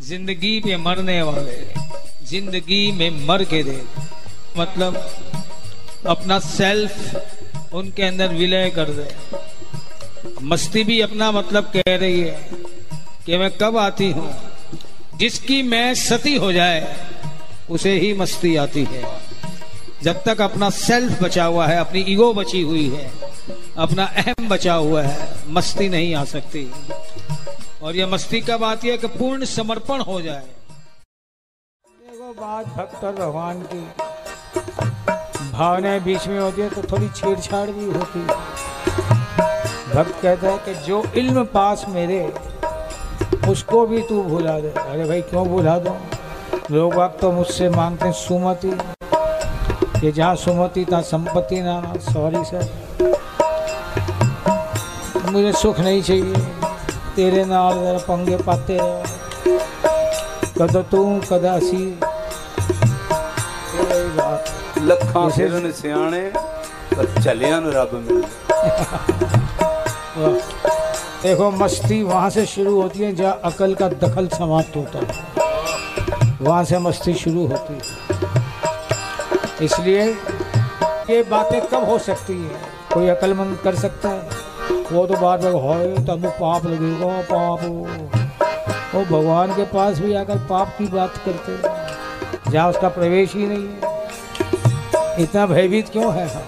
ज़िंदगी पे मरने वाले, ज़िंदगी में मर के दे। मतलब अपना सेल्फ उनके अंदर विलय कर दे। मस्ती भी अपना मतलब कह रही है कि मैं कब आती हूँ, जिसकी मैं सती हो जाए, उसे ही मस्ती आती है। जब तक अपना सेल्फ बचा हुआ है, अपनी ईगो बची हुई है, अपना अहम बचा हुआ है, मस्ती नहीं आ सकती। और यह मस्ती का बात यह कि पूर्ण समर्पण हो जाए। देखो बात भक्त और भगवान की। भावनाएँ बीच में होती है तो थोड़ी छेड़छाड़ भी होती है। भक्त कहता है कि जो इल्म पास मेरे, उसको भी तू भुला दे। अरे भाई क्यों भुला दो? लोग वक्त तो मुझसे मांगते हैं सुमति। कि जहाँ सुमति था संपत्ति ना। सॉरी सर मुझे सुख नहीं चाहिए। तेरे नाल जरा पंगे पाते रहो कद तू कदा सी ਲੱਖਾਂ ਫਿਰਨ ਸਿਆਣੇ ਪਰ ਚੱਲਿਆਂ ਨੂੰ ਰੱਬ ਮਿਲ देखो मस्ती वहाँ से शुरू होती है जहाँ अकल का दखल समाप्त होता है वहाँ से मस्ती शुरू होती है इसलिए ये बातें कब हो सकती है कोई अकलमंद कर सकता है वो तो बार बार हो तब पाप लगेगा, पाप। वो भगवान के पास भी आकर पाप की बात करते हैं। जहाँ उसका प्रवेश ही नहीं है। इतना भयभीत क्यों है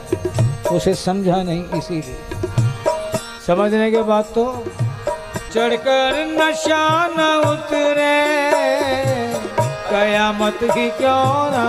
उसे समझा नहीं इसीलिए। समझने के बाद तो चढ़कर नशा न उतरे। कयामत ही क्यों ना